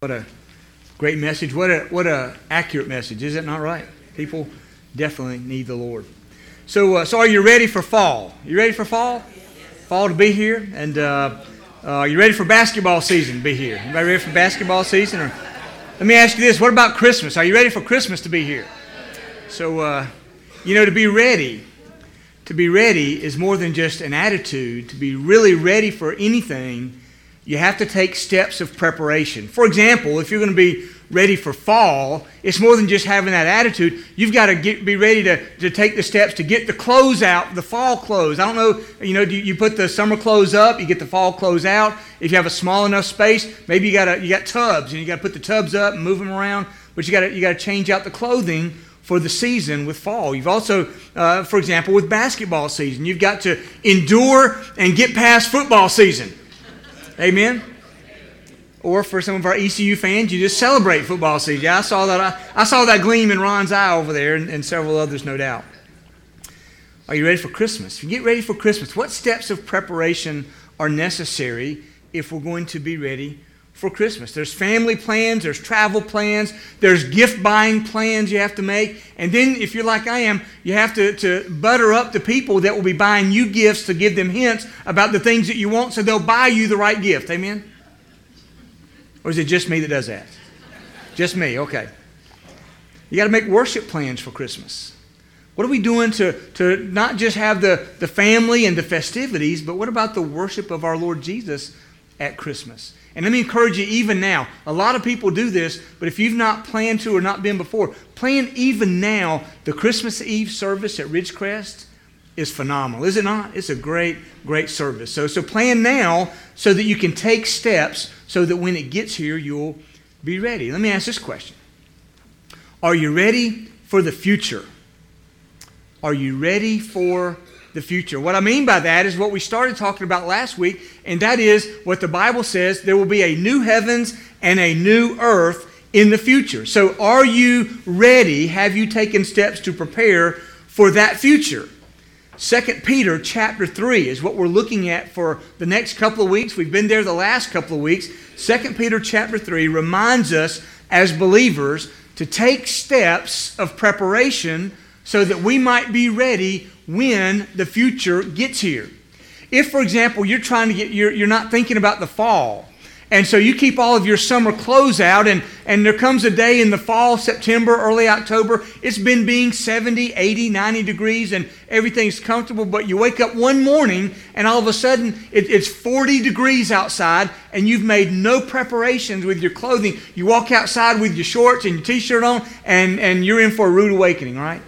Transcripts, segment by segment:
What a great message. What a what a accurate message. Is it not right? People definitely need the Lord. So, uh, so are you ready for fall? You ready for fall? Fall to be here, and uh, uh, are you ready for basketball season to be here? Anybody ready for basketball season? Or let me ask you this: What about Christmas? Are you ready for Christmas to be here? So, uh, you know, to be ready, to be ready is more than just an attitude. To be really ready for anything you have to take steps of preparation. For example, if you're going to be ready for fall, it's more than just having that attitude. You've got to get, be ready to, to take the steps to get the clothes out, the fall clothes. I don't know, you know, you, you put the summer clothes up, you get the fall clothes out. If you have a small enough space, maybe you got you got tubs and you got to put the tubs up and move them around. But you got to you got to change out the clothing for the season with fall. You've also, uh, for example, with basketball season, you've got to endure and get past football season. Amen? Or for some of our ECU fans, you just celebrate football season. Yeah, I saw that. I, I saw that gleam in Ron's eye over there, and, and several others, no doubt. Are you ready for Christmas? If you get ready for Christmas, what steps of preparation are necessary if we're going to be ready for Christmas. There's family plans, there's travel plans, there's gift buying plans you have to make. And then, if you're like I am, you have to, to butter up the people that will be buying you gifts to give them hints about the things that you want so they'll buy you the right gift. Amen? Or is it just me that does that? Just me, okay. You got to make worship plans for Christmas. What are we doing to, to not just have the, the family and the festivities, but what about the worship of our Lord Jesus at Christmas? And let me encourage you even now. A lot of people do this, but if you've not planned to or not been before, plan even now. The Christmas Eve service at Ridgecrest is phenomenal, is it not? It's a great, great service. So, so plan now so that you can take steps so that when it gets here, you'll be ready. Let me ask this question Are you ready for the future? Are you ready for the future. What I mean by that is what we started talking about last week, and that is what the Bible says there will be a new heavens and a new earth in the future. So, are you ready? Have you taken steps to prepare for that future? 2 Peter chapter 3 is what we're looking at for the next couple of weeks. We've been there the last couple of weeks. 2 Peter chapter 3 reminds us as believers to take steps of preparation so that we might be ready when the future gets here. If, for example, you're trying to get, you're, you're not thinking about the fall, and so you keep all of your summer clothes out, and, and there comes a day in the fall, September, early October, it's been being 70, 80, 90 degrees, and everything's comfortable, but you wake up one morning, and all of a sudden it, it's 40 degrees outside, and you've made no preparations with your clothing. You walk outside with your shorts and your t shirt on, and, and you're in for a rude awakening, right?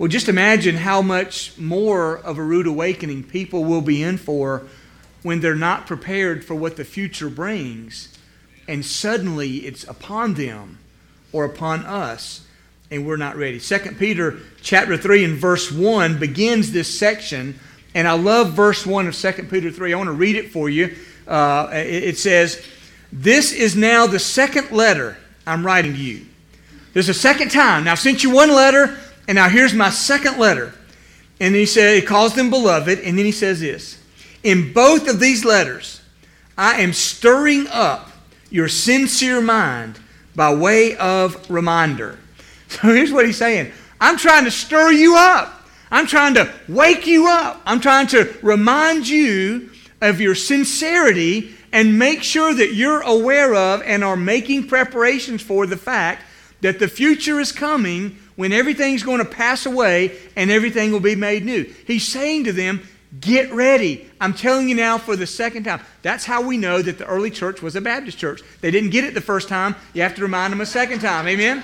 Well, just imagine how much more of a rude awakening people will be in for when they're not prepared for what the future brings, and suddenly it's upon them or upon us, and we're not ready. 2 Peter chapter 3 and verse 1 begins this section, and I love verse 1 of 2 Peter 3. I want to read it for you. Uh, it says, This is now the second letter I'm writing to you. There's a second time. Now, sent you one letter and now here's my second letter. And he said, he calls them beloved, and then he says this In both of these letters, I am stirring up your sincere mind by way of reminder. So here's what he's saying I'm trying to stir you up. I'm trying to wake you up. I'm trying to remind you of your sincerity and make sure that you're aware of and are making preparations for the fact that the future is coming when everything's going to pass away and everything will be made new. He's saying to them, Get ready. I'm telling you now for the second time. That's how we know that the early church was a Baptist church. They didn't get it the first time. You have to remind them a second time. Amen?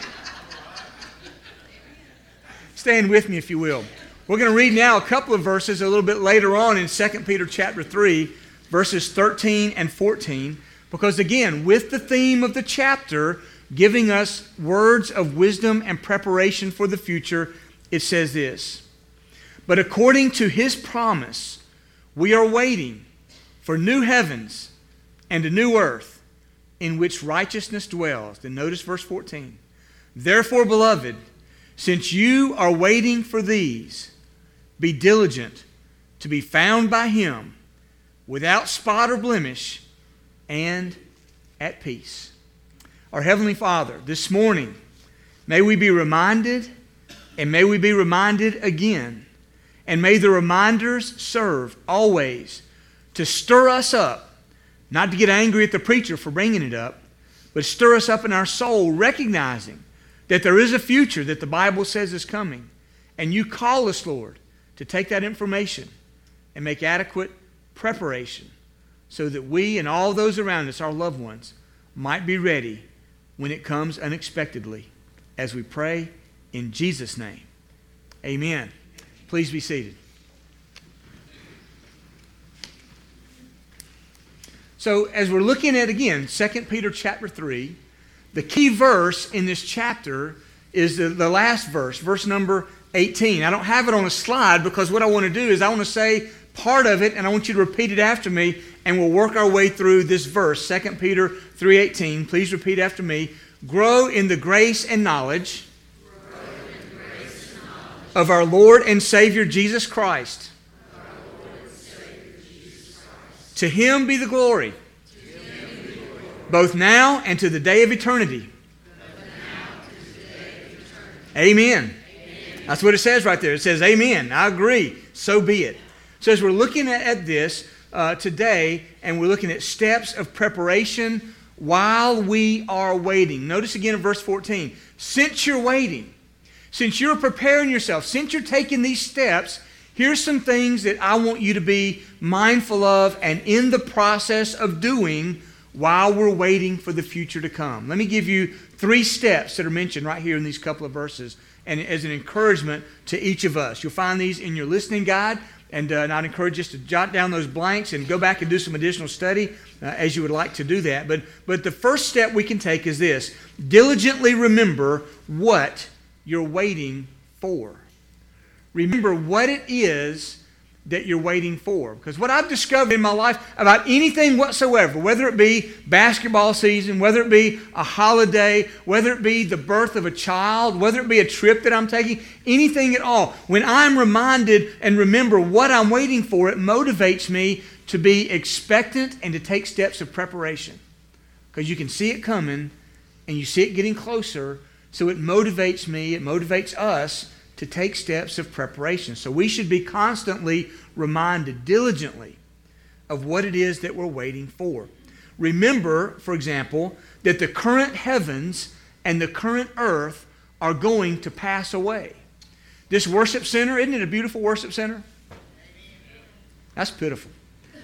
Stand with me, if you will. We're going to read now a couple of verses a little bit later on in 2 Peter chapter 3, verses 13 and 14. Because again, with the theme of the chapter, giving us words of wisdom and preparation for the future, it says this But according to his promise, we are waiting for new heavens and a new earth in which righteousness dwells. Then notice verse 14. Therefore, beloved, since you are waiting for these, be diligent to be found by him without spot or blemish and at peace. Our Heavenly Father, this morning, may we be reminded and may we be reminded again. And may the reminders serve always to stir us up, not to get angry at the preacher for bringing it up, but stir us up in our soul, recognizing that there is a future that the Bible says is coming. And you call us, Lord, to take that information and make adequate preparation so that we and all those around us, our loved ones, might be ready when it comes unexpectedly. As we pray in Jesus' name, amen. Please be seated. So, as we're looking at again 2 Peter chapter 3, the key verse in this chapter is the, the last verse, verse number 18. I don't have it on a slide because what I want to do is I want to say part of it and I want you to repeat it after me and we'll work our way through this verse 2 Peter 3:18. Please repeat after me. Grow in the grace and knowledge, grace and knowledge of our Lord and Savior Jesus Christ. Jesus Christ. To him be the glory, both now and to the day of eternity. Amen. That's what it says right there. It says, Amen. I agree. So be it. So, as we're looking at this uh, today, and we're looking at steps of preparation while we are waiting. Notice again in verse 14 since you're waiting, since you're preparing yourself, since you're taking these steps, here's some things that I want you to be mindful of and in the process of doing while we're waiting for the future to come. Let me give you three steps that are mentioned right here in these couple of verses and as an encouragement to each of us. You'll find these in your listening guide. And, uh, and I'd encourage you to jot down those blanks and go back and do some additional study uh, as you would like to do that. But, but the first step we can take is this diligently remember what you're waiting for. Remember what it is that you're waiting for. Because what I've discovered in my life about anything whatsoever, whether it be basketball season, whether it be a holiday, whether it be the birth of a child, whether it be a trip that I'm taking, anything at all, when I'm reminded and remember what I'm waiting for, it motivates me to be expectant and to take steps of preparation. Because you can see it coming and you see it getting closer, so it motivates me, it motivates us to take steps of preparation. So we should be constantly reminded diligently of what it is that we're waiting for. Remember, for example, that the current heavens and the current earth are going to pass away. This worship center, isn't it a beautiful worship center? That's pitiful.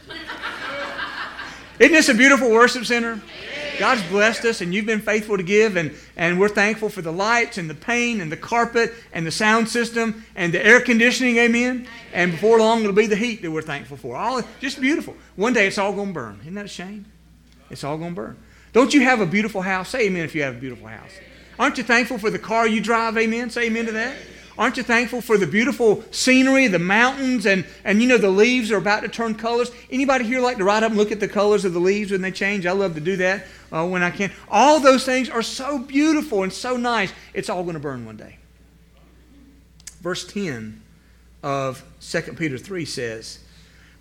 isn't this a beautiful worship center? God's blessed us, and you've been faithful to give, and, and we're thankful for the lights and the paint and the carpet and the sound system and the air conditioning, amen? And before long, it'll be the heat that we're thankful for. All just beautiful. One day, it's all going to burn. Isn't that a shame? It's all going to burn. Don't you have a beautiful house? Say amen if you have a beautiful house. Aren't you thankful for the car you drive? Amen. Say amen to that. Aren't you thankful for the beautiful scenery, the mountains, and, and you know the leaves are about to turn colors? Anybody here like to ride up and look at the colors of the leaves when they change? I love to do that uh, when I can. All those things are so beautiful and so nice. It's all going to burn one day. Verse 10 of 2 Peter 3 says,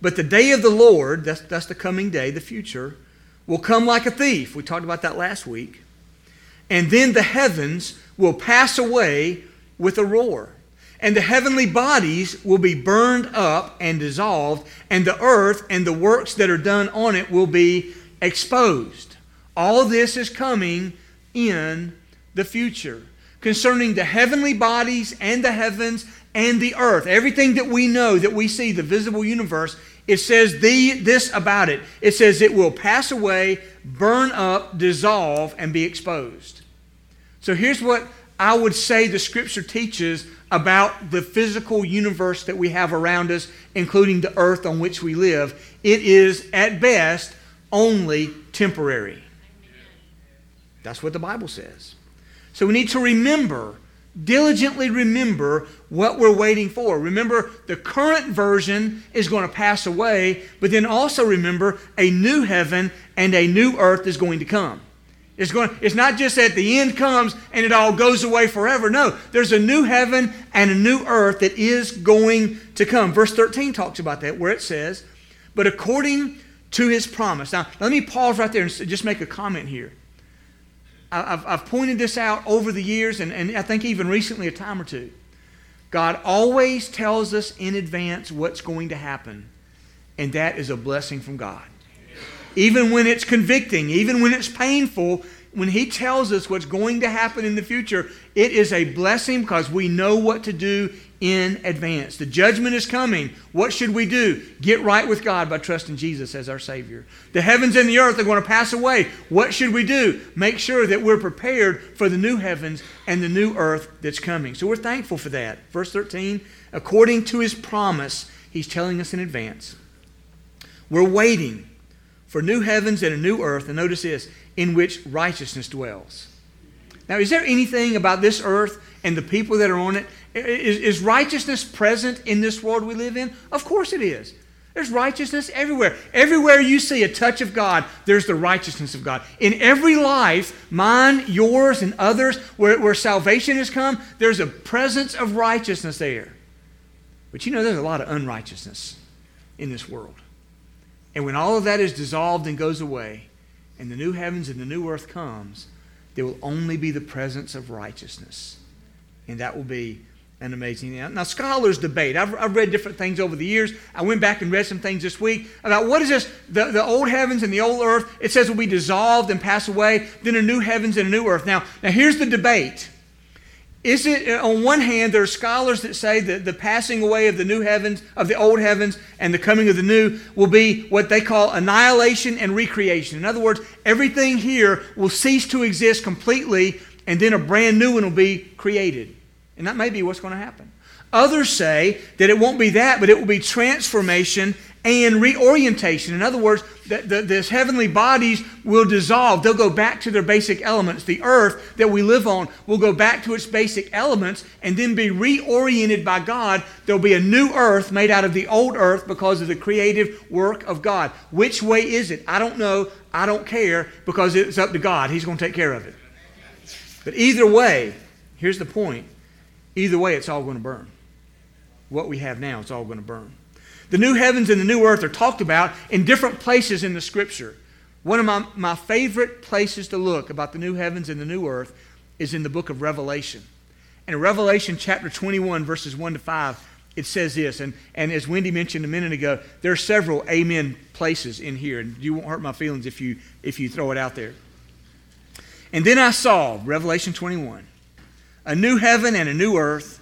But the day of the Lord, that's, that's the coming day, the future, will come like a thief. We talked about that last week. And then the heavens will pass away with a roar. And the heavenly bodies will be burned up and dissolved, and the earth and the works that are done on it will be exposed. All this is coming in the future concerning the heavenly bodies and the heavens and the earth. Everything that we know, that we see, the visible universe, it says the, this about it. It says it will pass away, burn up, dissolve, and be exposed. So here's what I would say the scripture teaches about the physical universe that we have around us, including the earth on which we live. It is, at best, only temporary. That's what the Bible says. So we need to remember, diligently remember what we're waiting for. Remember, the current version is going to pass away, but then also remember a new heaven and a new earth is going to come. It's, going, it's not just that the end comes and it all goes away forever. No, there's a new heaven and a new earth that is going to come. Verse 13 talks about that, where it says, But according to his promise. Now, let me pause right there and just make a comment here. I've, I've pointed this out over the years, and, and I think even recently a time or two. God always tells us in advance what's going to happen, and that is a blessing from God. Even when it's convicting, even when it's painful, when He tells us what's going to happen in the future, it is a blessing because we know what to do in advance. The judgment is coming. What should we do? Get right with God by trusting Jesus as our Savior. The heavens and the earth are going to pass away. What should we do? Make sure that we're prepared for the new heavens and the new earth that's coming. So we're thankful for that. Verse 13, according to His promise, He's telling us in advance. We're waiting for new heavens and a new earth, and notice this, in which righteousness dwells. Now, is there anything about this earth and the people that are on it is, is righteousness present in this world we live in? Of course it is. There's righteousness everywhere. Everywhere you see a touch of God, there's the righteousness of God. In every life, mine, yours, and others, where, where salvation has come, there's a presence of righteousness there. But you know, there's a lot of unrighteousness in this world. And when all of that is dissolved and goes away, and the new heavens and the new earth comes, there will only be the presence of righteousness. And that will be an amazing. Now, scholars debate. I've, I've, read different things over the years. I went back and read some things this week about what is this? The, the old heavens and the old earth, it says will be dissolved and pass away, then a new heavens and a new earth. Now, now here's the debate. Is it, uh, on one hand, there are scholars that say that the passing away of the new heavens, of the old heavens, and the coming of the new will be what they call annihilation and recreation. In other words, everything here will cease to exist completely, and then a brand new one will be created. And that may be what's going to happen. Others say that it won't be that, but it will be transformation and reorientation. In other words, that the, this heavenly bodies will dissolve. They'll go back to their basic elements. The earth that we live on will go back to its basic elements and then be reoriented by God. There'll be a new earth made out of the old earth because of the creative work of God. Which way is it? I don't know. I don't care because it's up to God. He's going to take care of it. But either way, here's the point Either way, it's all going to burn. What we have now, it's all going to burn. The new heavens and the new earth are talked about in different places in the scripture. One of my, my favorite places to look about the new heavens and the new earth is in the book of Revelation. And in Revelation chapter 21, verses 1 to 5, it says this, and, and as Wendy mentioned a minute ago, there are several amen places in here, and you won't hurt my feelings if you, if you throw it out there. And then I saw, Revelation 21, a new heaven and a new earth.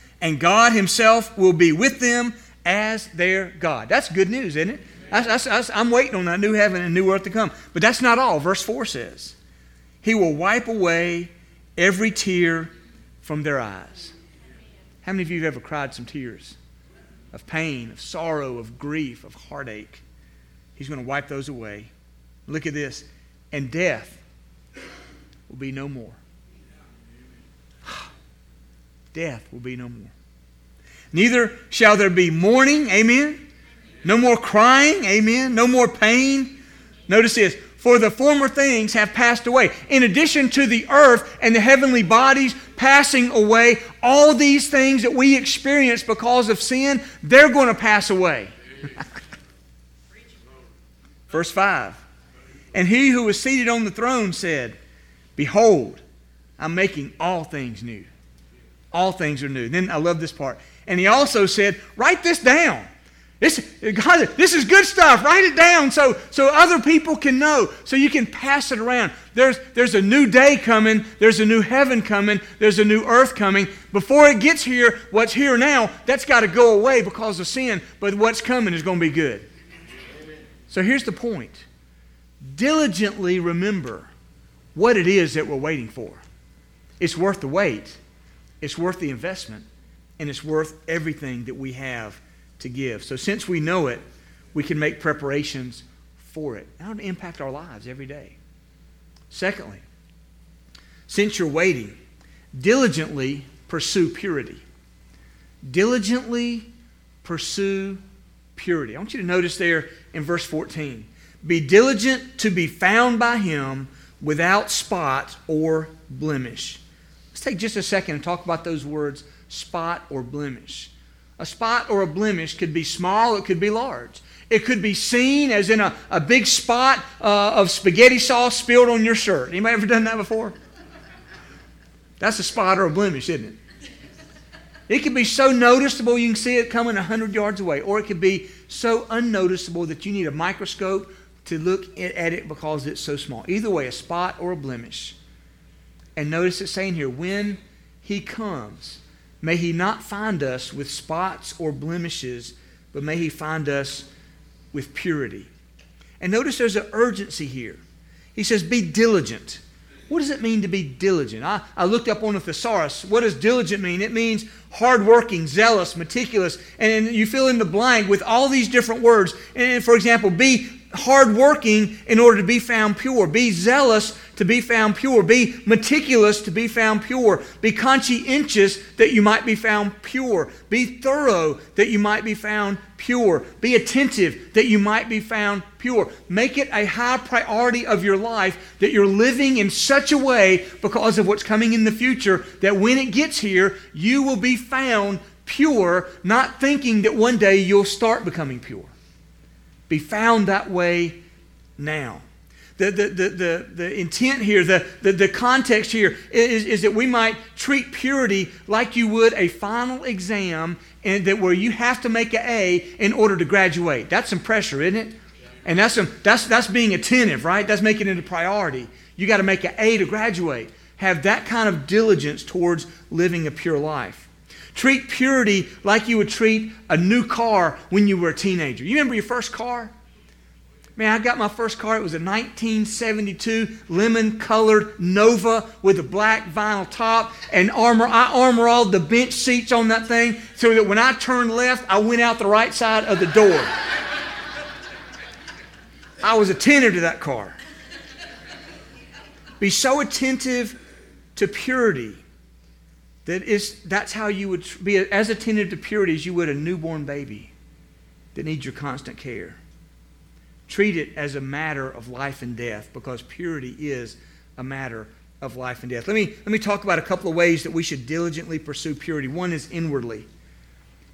and God himself will be with them as their God. That's good news, isn't it? I, am waiting on that new heaven and new earth to come. But that's not all. Verse 4 says, He will wipe away every tear from their eyes. How many of you have ever cried some tears of pain, of sorrow, of grief, of heartache? He's going to wipe those away. Look at this. And death will be no more death will be no more. Neither shall there be mourning, amen. No more crying, amen. No more pain. Notice this for the former things have passed away. In addition to the earth and the heavenly bodies passing away, all these things that we experience because of sin, they're going to pass away. Verse 5 And he who was seated on the throne said, Behold, I'm making all things new. All things are new. Then I love this part. And he also said, write this down. This, God, this is good stuff. Write it down so, so other people can know, so you can pass it around. There's, there's a new day coming. There's a new heaven coming. There's a new earth coming. Before it gets here, what's here now, that's got to go away because of sin. But what's coming is going to be good. So here's the point diligently remember what it is that we're waiting for. It's worth the wait. It's worth the investment, and it's worth everything that we have to give. So, since we know it, we can make preparations for it. That would impact our lives every day. Secondly, since you're waiting, diligently pursue purity. Diligently pursue purity. I want you to notice there in verse 14 be diligent to be found by him without spot or blemish. Let's take just a second and talk about those words spot or blemish. A spot or a blemish could be small, it could be large. It could be seen as in a, a big spot uh, of spaghetti sauce spilled on your shirt. Anybody ever done that before? That's a spot or a blemish, isn't it? It could be so noticeable you can see it coming 100 yards away, or it could be so unnoticeable that you need a microscope to look at it because it's so small. Either way, a spot or a blemish. And notice it's saying here, when he comes, may he not find us with spots or blemishes, but may he find us with purity. And notice there's an urgency here. He says, Be diligent. What does it mean to be diligent? I, I looked up on the thesaurus. What does diligent mean? It means hardworking, zealous, meticulous, and you fill in the blank with all these different words. And for example, be hardworking in order to be found pure. Be zealous to be found pure. Be meticulous to be found pure. Be conscientious that you might be found pure. Be thorough that you might be found pure. Be attentive that you might be found pure. Make it a high priority of your life that you're living in such a way because of what's coming in the future that when it gets here, you will be found pure, not thinking that one day you'll start becoming pure. Be found that way now. The, the, the, the, the intent here, the, the, the context here is, is that we might treat purity like you would a final exam and that where you have to make an A in order to graduate. That's some pressure, isn't it? And that's, some, that's, that's being attentive, right? That's making it a priority. You got to make an A to graduate. Have that kind of diligence towards living a pure life. Treat purity like you would treat a new car when you were a teenager. You remember your first car? Man, I got my first car. It was a 1972 lemon colored Nova with a black vinyl top and armor. I armor all the bench seats on that thing so that when I turned left, I went out the right side of the door. I was attentive to that car. Be so attentive to purity that is, that's how you would be as attentive to purity as you would a newborn baby that needs your constant care. Treat it as a matter of life and death because purity is a matter of life and death. Let me, let me talk about a couple of ways that we should diligently pursue purity. One is inwardly.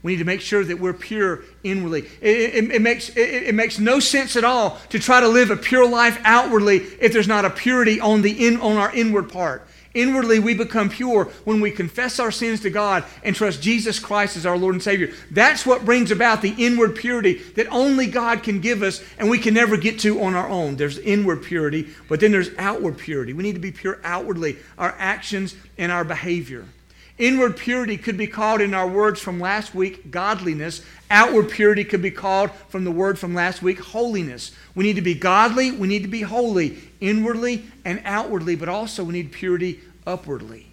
We need to make sure that we're pure inwardly. It, it, it makes, it, it, makes no sense at all to try to live a pure life outwardly if there's not a purity on, the in, on our inward part. Inwardly, we become pure when we confess our sins to God and trust Jesus Christ as our Lord and Savior. That's what brings about the inward purity that only God can give us and we can never get to on our own. There's inward purity, but then there's outward purity. We need to be pure outwardly, our actions and our behavior. Inward purity could be called in our words from last week godliness. Outward purity could be called from the word from last week holiness. We need to be godly, we need to be holy inwardly and outwardly, but also we need purity upwardly.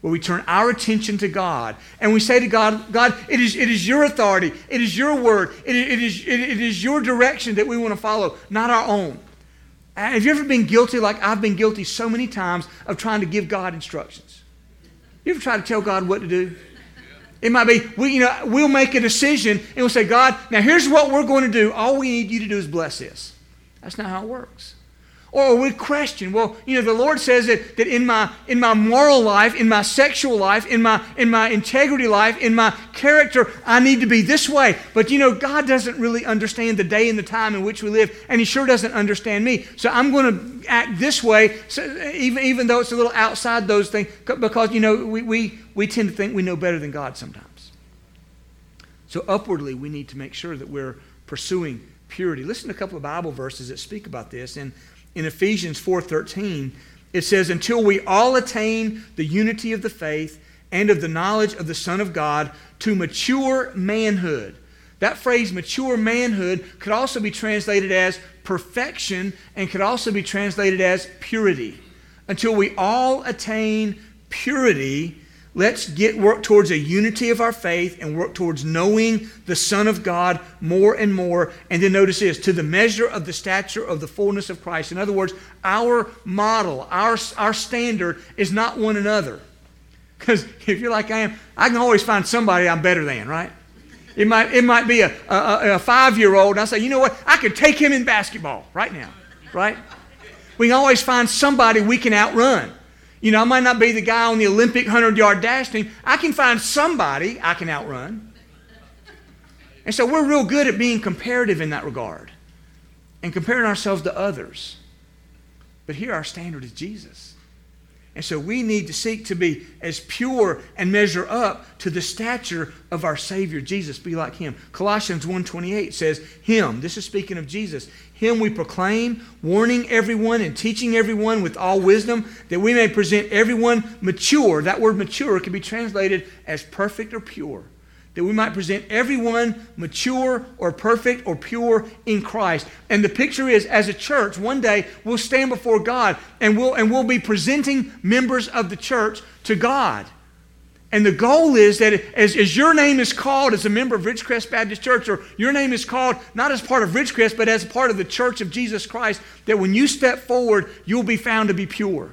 Where we turn our attention to God and we say to God, God, it is, it is your authority, it is your word, it, it, is, it, it is your direction that we want to follow, not our own. Have you ever been guilty, like I've been guilty so many times, of trying to give God instructions? You ever try to tell God what to do? It might be, we, you know, we'll make a decision and we'll say, God, now here's what we're going to do. All we need you to do is bless this. That's not how it works. Or we question, well, you know, the Lord says that, that in, my, in my moral life, in my sexual life, in my, in my integrity life, in my character, I need to be this way. But, you know, God doesn't really understand the day and the time in which we live, and He sure doesn't understand me. So I'm going to act this way, so even, even though it's a little outside those things, because, you know, we, we, we tend to think we know better than God sometimes. So upwardly, we need to make sure that we're pursuing purity. Listen to a couple of Bible verses that speak about this. And in Ephesians 4:13, it says, "Until we all attain the unity of the faith and of the knowledge of the Son of God to mature manhood." That phrase, mature manhood, could also be translated as perfection and could also be translated as purity. Until we all attain purity, Let's get work towards a unity of our faith and work towards knowing the Son of God more and more. And then notice this to the measure of the stature of the fullness of Christ. In other words, our model, our, our standard is not one another. Because if you're like I am, I can always find somebody I'm better than, right? It might, it might be a, a, a five year old, and I say, you know what? I could take him in basketball right now, right? We can always find somebody we can outrun. You know, I might not be the guy on the Olympic 100 yard dash team. I can find somebody I can outrun. And so we're real good at being comparative in that regard and comparing ourselves to others. But here our standard is Jesus. And so we need to seek to be as pure and measure up to the stature of our Savior Jesus, be like him. Colossians 1:28 says, "Him, this is speaking of Jesus, him we proclaim, warning everyone and teaching everyone with all wisdom, that we may present everyone mature." That word mature can be translated as perfect or pure that we might present everyone mature or perfect or pure in Christ. And the picture is, as a church, one day we'll stand before God and we'll, and we'll be presenting members of the church to God. And the goal is that as, as your name is called as a member of Ridgecrest Baptist Church, or your name is called not as part of Ridgecrest, but as part of the church of Jesus Christ, that when you step forward, you'll be found to be pure.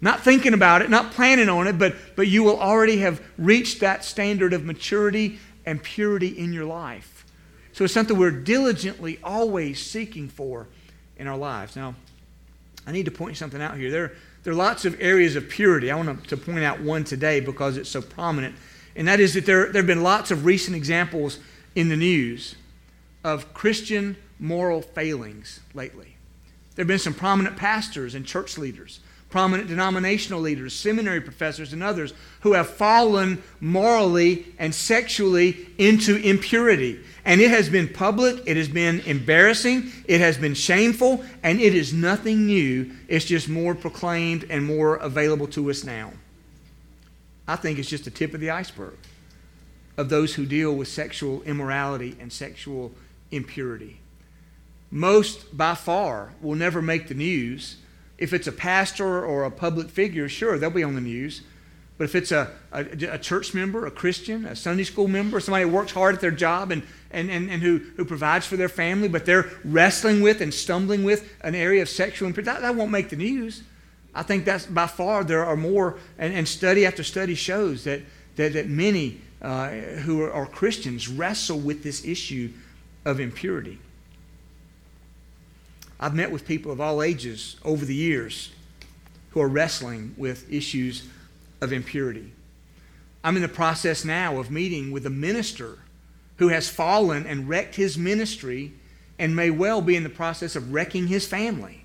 Not thinking about it, not planning on it, but, but you will already have reached that standard of maturity and purity in your life. So it's something we're diligently always seeking for in our lives. Now, I need to point something out here. There, there are lots of areas of purity. I want to point out one today because it's so prominent, and that is that there, there have been lots of recent examples in the news of Christian moral failings lately. There have been some prominent pastors and church leaders prominent denominational leaders, seminary professors, and others who have fallen morally and sexually into impurity. And it has been public, it has been embarrassing, it has been shameful, and it is nothing new. It's just more proclaimed and more available to us now. I think it's just the tip of the iceberg of those who deal with sexual immorality and sexual impurity. Most, by far, will never make the news if it's a pastor or a public figure, sure, they'll be on the news. But if it's a, a, a, church member, a Christian, a Sunday school member, somebody who works hard at their job and, and, and, and who, who provides for their family, but they're wrestling with and stumbling with an area of sexual impurity, that, that won't make the news. I think that's by far there are more, and, and study after study shows that, that, that many uh, who are, are Christians wrestle with this issue of impurity. I've met with people of all ages over the years who are wrestling with issues of impurity. I'm in the process now of meeting with a minister who has fallen and wrecked his ministry and may well be in the process of wrecking his family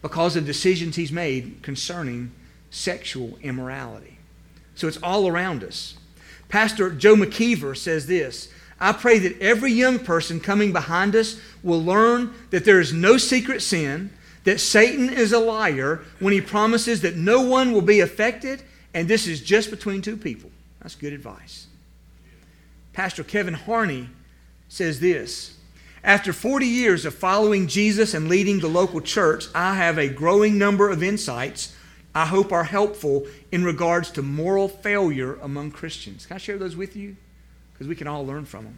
because of decisions he's made concerning sexual immorality. So it's all around us. Pastor Joe McKeever says this I pray that every young person coming behind us will learn that there is no secret sin, that Satan is a liar when he promises that no one will be affected, and this is just between two people. That's good advice. Pastor Kevin Harney says this After 40 years of following Jesus and leading the local church, I have a growing number of insights I hope are helpful in regards to moral failure among Christians. Can I share those with you? Because we can all learn from them.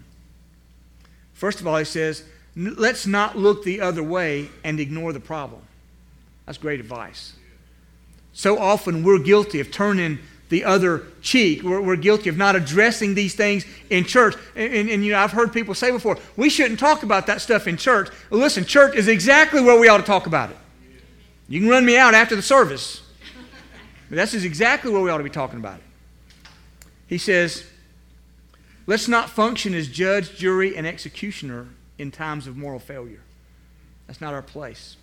First of all, he says, let's not look the other way and ignore the problem. That's great advice. So often we're guilty of turning the other cheek. We're, we're guilty of not addressing these things in church. And, and, and, you know, I've heard people say before, we shouldn't talk about that stuff in church. Well, listen, church is exactly where we ought to talk about it. You can run me out after the service, but is exactly where we ought to be talking about it. He says, Let's not function as judge, jury, and executioner in times of moral failure. That's not our place.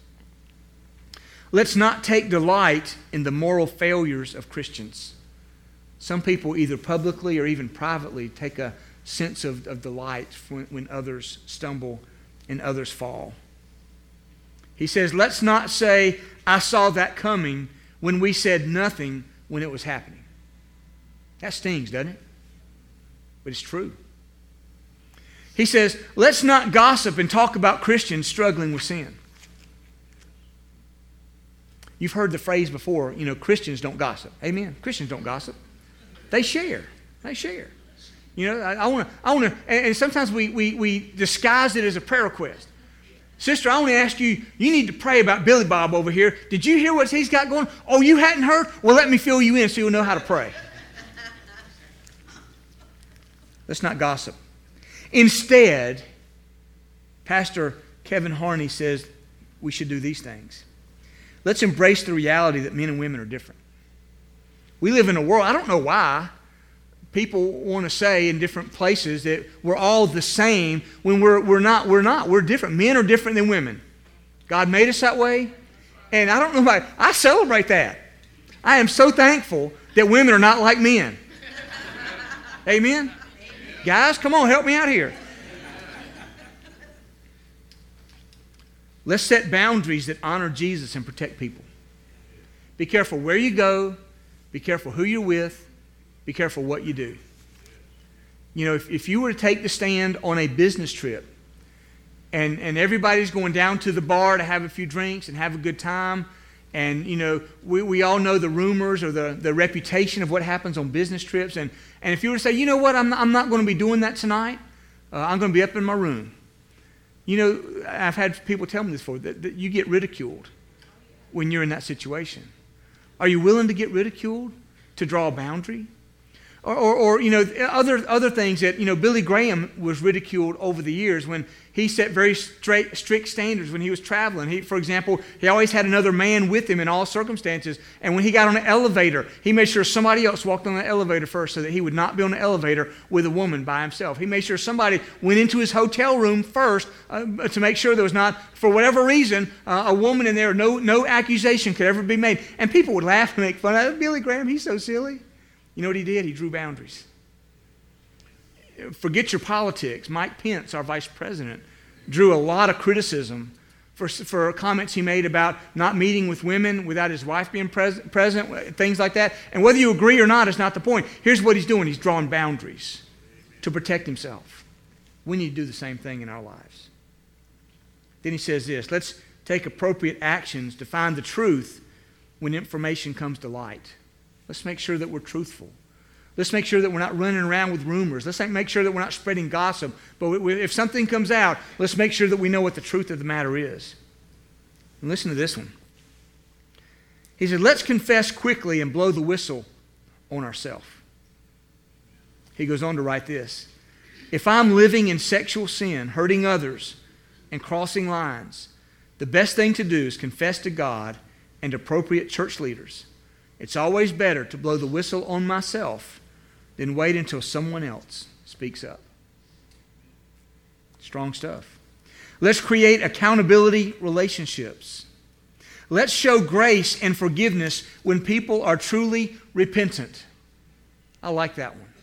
Let's not take delight in the moral failures of Christians. Some people, either publicly or even privately, take a sense of, of delight when, when others stumble and others fall. He says, Let's not say, I saw that coming when we said nothing when it was happening. That stings, doesn't it? But it's true. He says, let's not gossip and talk about Christians struggling with sin. You've heard the phrase before, you know, Christians don't gossip. Amen. Christians don't gossip. they share. They share. You know, I want to, I want to, and, and sometimes we, we, we disguise it as a prayer request. Sister, I want to ask you, you need to pray about Billy Bob over here. Did you hear what he's got going? Oh, you hadn't heard? Well, let me fill you in so you'll know how to pray. Let's not gossip. Instead, Pastor Kevin Harney says we should do these things. Let's embrace the reality that men and women are different. We live in a world, I don't know why, people want to say in different places that we're all the same when we're, we're not. We're not. We're different. Men are different than women. God made us that way. And I don't know why. I celebrate that. I am so thankful that women are not like men. Amen? Guys, come on, help me out here. Let's set boundaries that honor Jesus and protect people. Be careful where you go, be careful who you're with, be careful what you do. You know, if, if you were to take the stand on a business trip and, and everybody's going down to the bar to have a few drinks and have a good time, and, you know, we, we all know the rumors or the, the reputation of what happens on business trips. And, and if you were to say, you know what, I'm I'm not going to be doing that tonight, uh, I'm going to be up in my room. You know, I've had people tell me this before that, that you get ridiculed when you're in that situation. Are you willing to get ridiculed to draw a boundary? Or, or, or, you know, other, other things that, you know, Billy Graham was ridiculed over the years when he set very straight, strict standards when he was traveling. He, for example, he always had another man with him in all circumstances. And when he got on an elevator, he made sure somebody else walked on the elevator first so that he would not be on the elevator with a woman by himself. He made sure somebody went into his hotel room first uh, to make sure there was not, for whatever reason, uh, a woman in there. No, no accusation could ever be made. And people would laugh and make fun of Billy Graham. He's so silly. You know what he did? He drew boundaries. Forget your politics. Mike Pence, our vice president, drew a lot of criticism for, for comments he made about not meeting with women without his wife being pres- present, things like that. And whether you agree or not is not the point. Here's what he's doing he's drawing boundaries to protect himself. We need to do the same thing in our lives. Then he says this let's take appropriate actions to find the truth when information comes to light. Let's make sure that we're truthful. Let's make sure that we're not running around with rumors. Let's make sure that we're not spreading gossip. But if something comes out, let's make sure that we know what the truth of the matter is. And listen to this one. He said, Let's confess quickly and blow the whistle on ourselves. He goes on to write this If I'm living in sexual sin, hurting others, and crossing lines, the best thing to do is confess to God and appropriate church leaders it's always better to blow the whistle on myself than wait until someone else speaks up. Strong stuff. Let's create accountability relationships. Let's show grace and forgiveness when people are truly repentant. I like that one.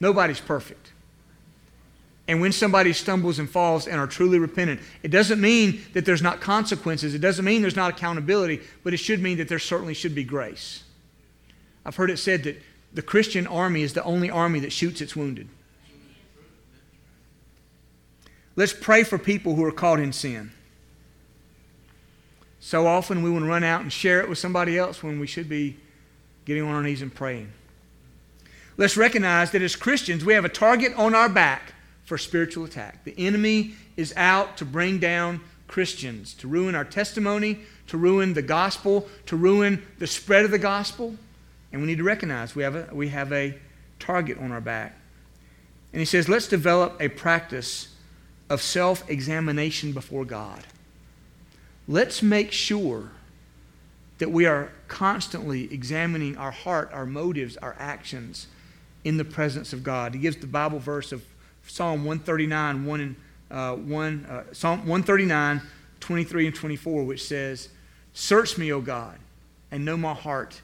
Nobody's perfect. And when somebody stumbles and falls and are truly repentant, it doesn't mean that there's not consequences. It doesn't mean there's not accountability, but it should mean that there certainly should be grace. I've heard it said that the Christian army is the only army that shoots its wounded. Let's pray for people who are caught in sin. So often we want to run out and share it with somebody else when we should be getting on our knees and praying. Let's recognize that as Christians, we have a target on our back for spiritual attack. The enemy is out to bring down Christians, to ruin our testimony, to ruin the gospel, to ruin the spread of the gospel. And we need to recognize we have a, we have a target on our back. And he says, let's develop a practice of self examination before God. Let's make sure that we are constantly examining our heart, our motives, our actions in the presence of God. He gives the Bible verse of Psalm 139, 1 and, uh, 1, uh, Psalm 139, 23 and 24, which says, Search me, O God, and know my heart.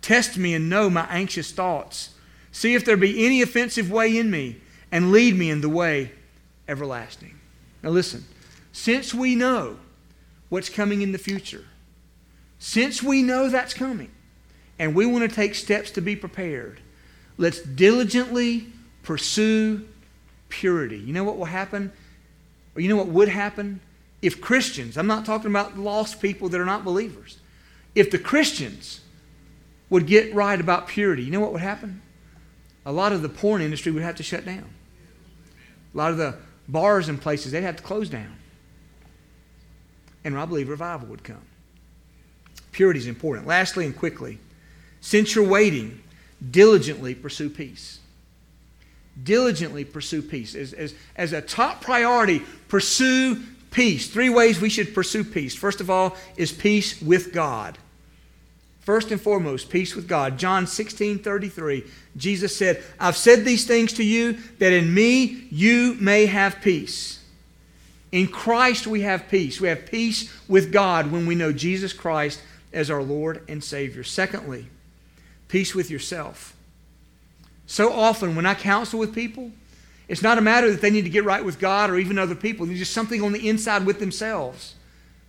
Test me and know my anxious thoughts. See if there be any offensive way in me, and lead me in the way everlasting. Now listen, since we know what's coming in the future, since we know that's coming, and we want to take steps to be prepared, let's diligently pursue purity. You know what will happen? Or you know what would happen? If Christians, I'm not talking about lost people that are not believers, if the Christians would get right about purity, you know what would happen? A lot of the porn industry would have to shut down. A lot of the bars and places, they'd have to close down. And I believe revival would come. Purity is important. Lastly and quickly, since you're waiting, diligently pursue peace. Diligently pursue peace. As, as, as a top priority, pursue peace. Three ways we should pursue peace. First of all, is peace with God. First and foremost, peace with God. John 16 33, Jesus said, I've said these things to you that in me you may have peace. In Christ we have peace. We have peace with God when we know Jesus Christ as our Lord and Savior. Secondly, peace with yourself. So often when I counsel with people, it's not a matter that they need to get right with God or even other people. There's just something on the inside with themselves.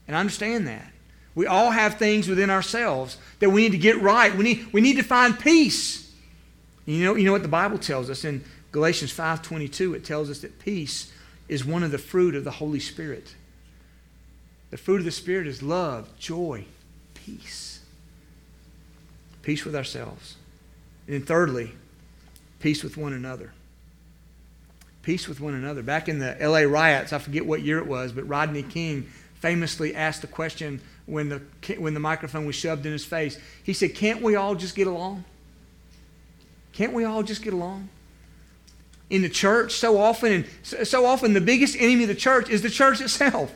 And I understand that. We all have things within ourselves that we need to get right. We need, we need to find peace. You know, you know what the Bible tells us in Galatians 5:22 it tells us that peace is one of the fruit of the Holy Spirit. The fruit of the Spirit is love, joy, peace. Peace with ourselves. And then thirdly, peace with one another. Peace with one another. Back in the LA riots, I forget what year it was, but Rodney King famously asked the question when the, when the microphone was shoved in his face. He said, Can't we all just get along? Can't we all just get along? In the church, so often, and so often, the biggest enemy of the church is the church itself.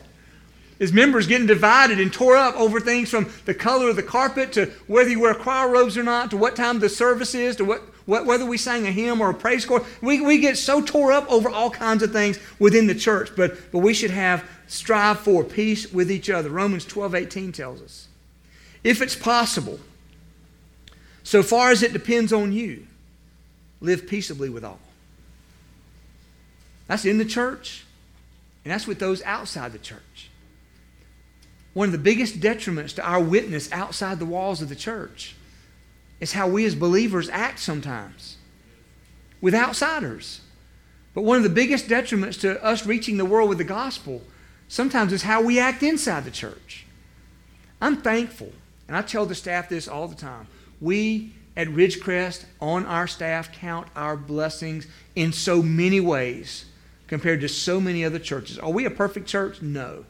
Is members getting divided and tore up over things from the color of the carpet to whether you wear choir robes or not, to what time the service is, to what whether we sang a hymn or a praise chorus. We, we get so tore up over all kinds of things within the church, but, but we should have strive for peace with each other. Romans 12 18 tells us. If it's possible, so far as it depends on you, live peaceably with all. That's in the church, and that's with those outside the church. One of the biggest detriments to our witness outside the walls of the church is how we as believers act sometimes with outsiders. But one of the biggest detriments to us reaching the world with the gospel sometimes is how we act inside the church. I'm thankful, and I tell the staff this all the time. We at Ridgecrest on our staff count our blessings in so many ways compared to so many other churches. Are we a perfect church? No.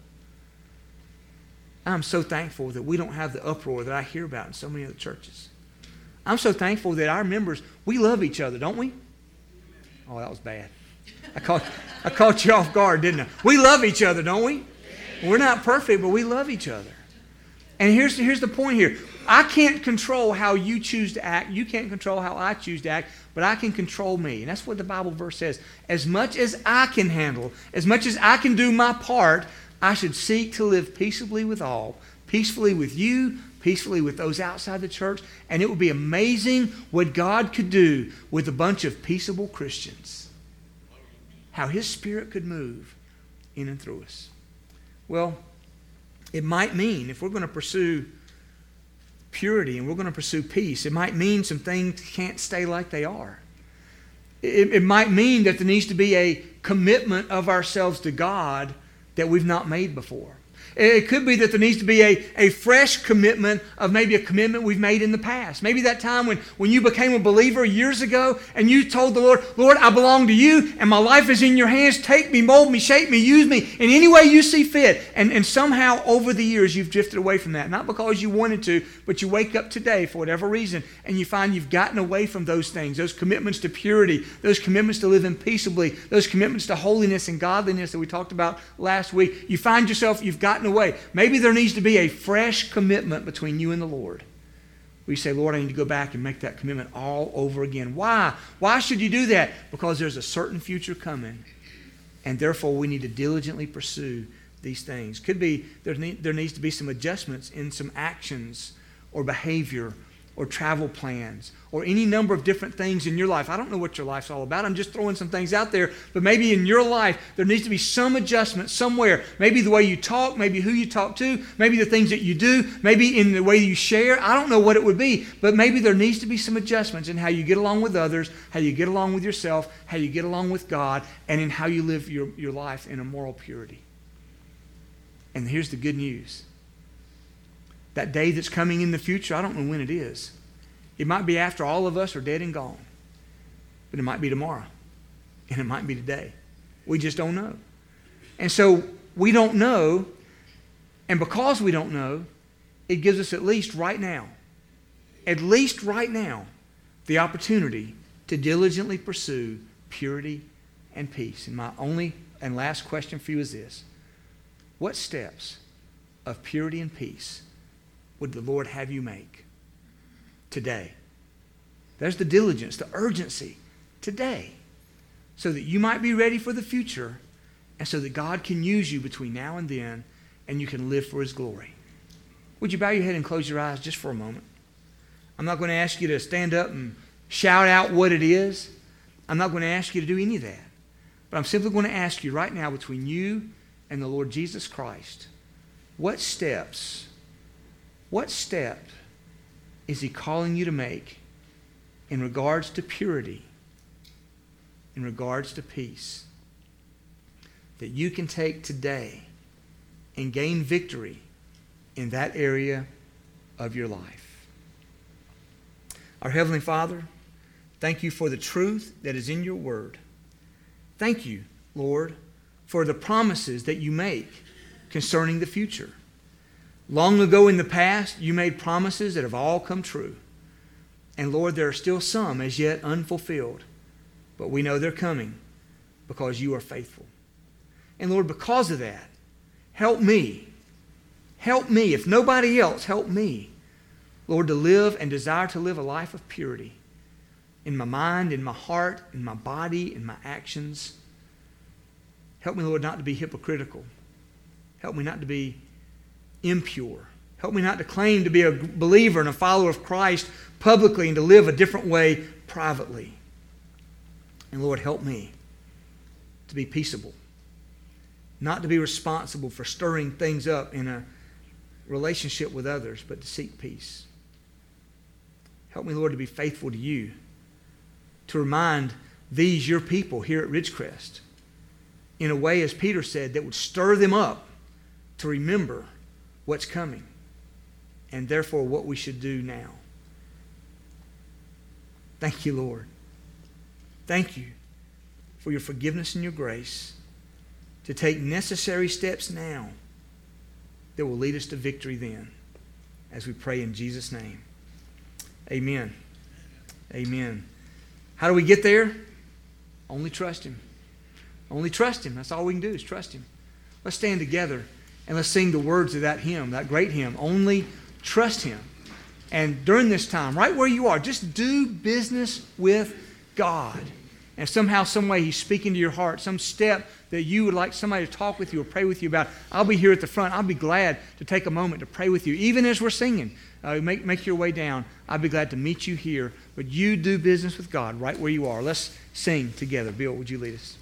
I'm so thankful that we don't have the uproar that I hear about in so many other churches. I'm so thankful that our members, we love each other, don't we? Oh, that was bad. I caught, I caught you off guard, didn't I? We love each other, don't we? We're not perfect, but we love each other. And here's, here's the point here I can't control how you choose to act. You can't control how I choose to act, but I can control me. And that's what the Bible verse says. As much as I can handle, as much as I can do my part, I should seek to live peaceably with all, peacefully with you, peacefully with those outside the church. And it would be amazing what God could do with a bunch of peaceable Christians. How His Spirit could move in and through us. Well, it might mean if we're going to pursue purity and we're going to pursue peace, it might mean some things can't stay like they are. It, it might mean that there needs to be a commitment of ourselves to God that we've not made before. It could be that there needs to be a, a fresh commitment of maybe a commitment we've made in the past. Maybe that time when, when you became a believer years ago and you told the Lord, Lord, I belong to you and my life is in your hands. Take me, mold me, shape me, use me in any way you see fit. And, and somehow over the years you've drifted away from that. Not because you wanted to, but you wake up today for whatever reason and you find you've gotten away from those things, those commitments to purity, those commitments to living peaceably, those commitments to holiness and godliness that we talked about last week. You find yourself, you've gotten away. Maybe there needs to be a fresh commitment between you and the Lord. We say, Lord, I need to go back and make that commitment all over again. Why? Why should you do that? Because there's a certain future coming, and therefore we need to diligently pursue these things. Could be there, there needs to be some adjustments in some actions or behavior or travel plans or any number of different things in your life. I don't know what your life's all about. I'm just throwing some things out there. But maybe in your life, there needs to be some adjustment somewhere. Maybe the way you talk, maybe who you talk to, maybe the things that you do, maybe in the way you share. I don't know what it would be. But maybe there needs to be some adjustments in how you get along with others, how you get along with yourself, how you get along with God, and in how you live your, your life in a moral purity. And here's the good news that day that's coming in the future, I don't know when it is. It might be after all of us are dead and gone, but it might be tomorrow, and it might be today. We just don't know. And so we don't know, and because we don't know, it gives us at least right now, at least right now, the opportunity to diligently pursue purity and peace. And my only and last question for you is this What steps of purity and peace would the Lord have you make today? There's the diligence, the urgency today, so that you might be ready for the future and so that God can use you between now and then and you can live for His glory. Would you bow your head and close your eyes just for a moment? I'm not going to ask you to stand up and shout out what it is. I'm not going to ask you to do any of that. But I'm simply going to ask you right now, between you and the Lord Jesus Christ, what steps, what step is He calling you to make in regards to purity, in regards to peace, that you can take today and gain victory in that area of your life? Our Heavenly Father, thank you for the truth that is in your word. Thank you, Lord, for the promises that you make concerning the future. Long ago in the past, you made promises that have all come true. And Lord, there are still some as yet unfulfilled, but we know they're coming because you are faithful. And Lord, because of that, help me. Help me. If nobody else, help me, Lord, to live and desire to live a life of purity in my mind, in my heart, in my body, in my actions. Help me, Lord, not to be hypocritical. Help me not to be impure. Help me not to claim to be a believer and a follower of Christ publicly and to live a different way privately. And Lord, help me to be peaceable, not to be responsible for stirring things up in a relationship with others, but to seek peace. Help me, Lord, to be faithful to you to remind these, your people here at Ridgecrest, in a way, as Peter said, that would stir them up to remember what's coming and therefore what we should do now. Thank you, Lord. Thank you for your forgiveness and your grace to take necessary steps now that will lead us to victory then, as we pray in Jesus' name. Amen. Amen. How do we get there? Only trust Him. Only trust Him. That's all we can do is trust Him. Let's stand together and let's sing the words of that hymn, that great hymn. Only trust Him. And during this time, right where you are, just do business with God. And somehow, some way, He's speaking to your heart, some step that you would like somebody to talk with you or pray with you about. I'll be here at the front. I'll be glad to take a moment to pray with you, even as we're singing uh, make, make your way down. I'd be glad to meet you here. But you do business with God right where you are. Let's sing together. Bill, would you lead us?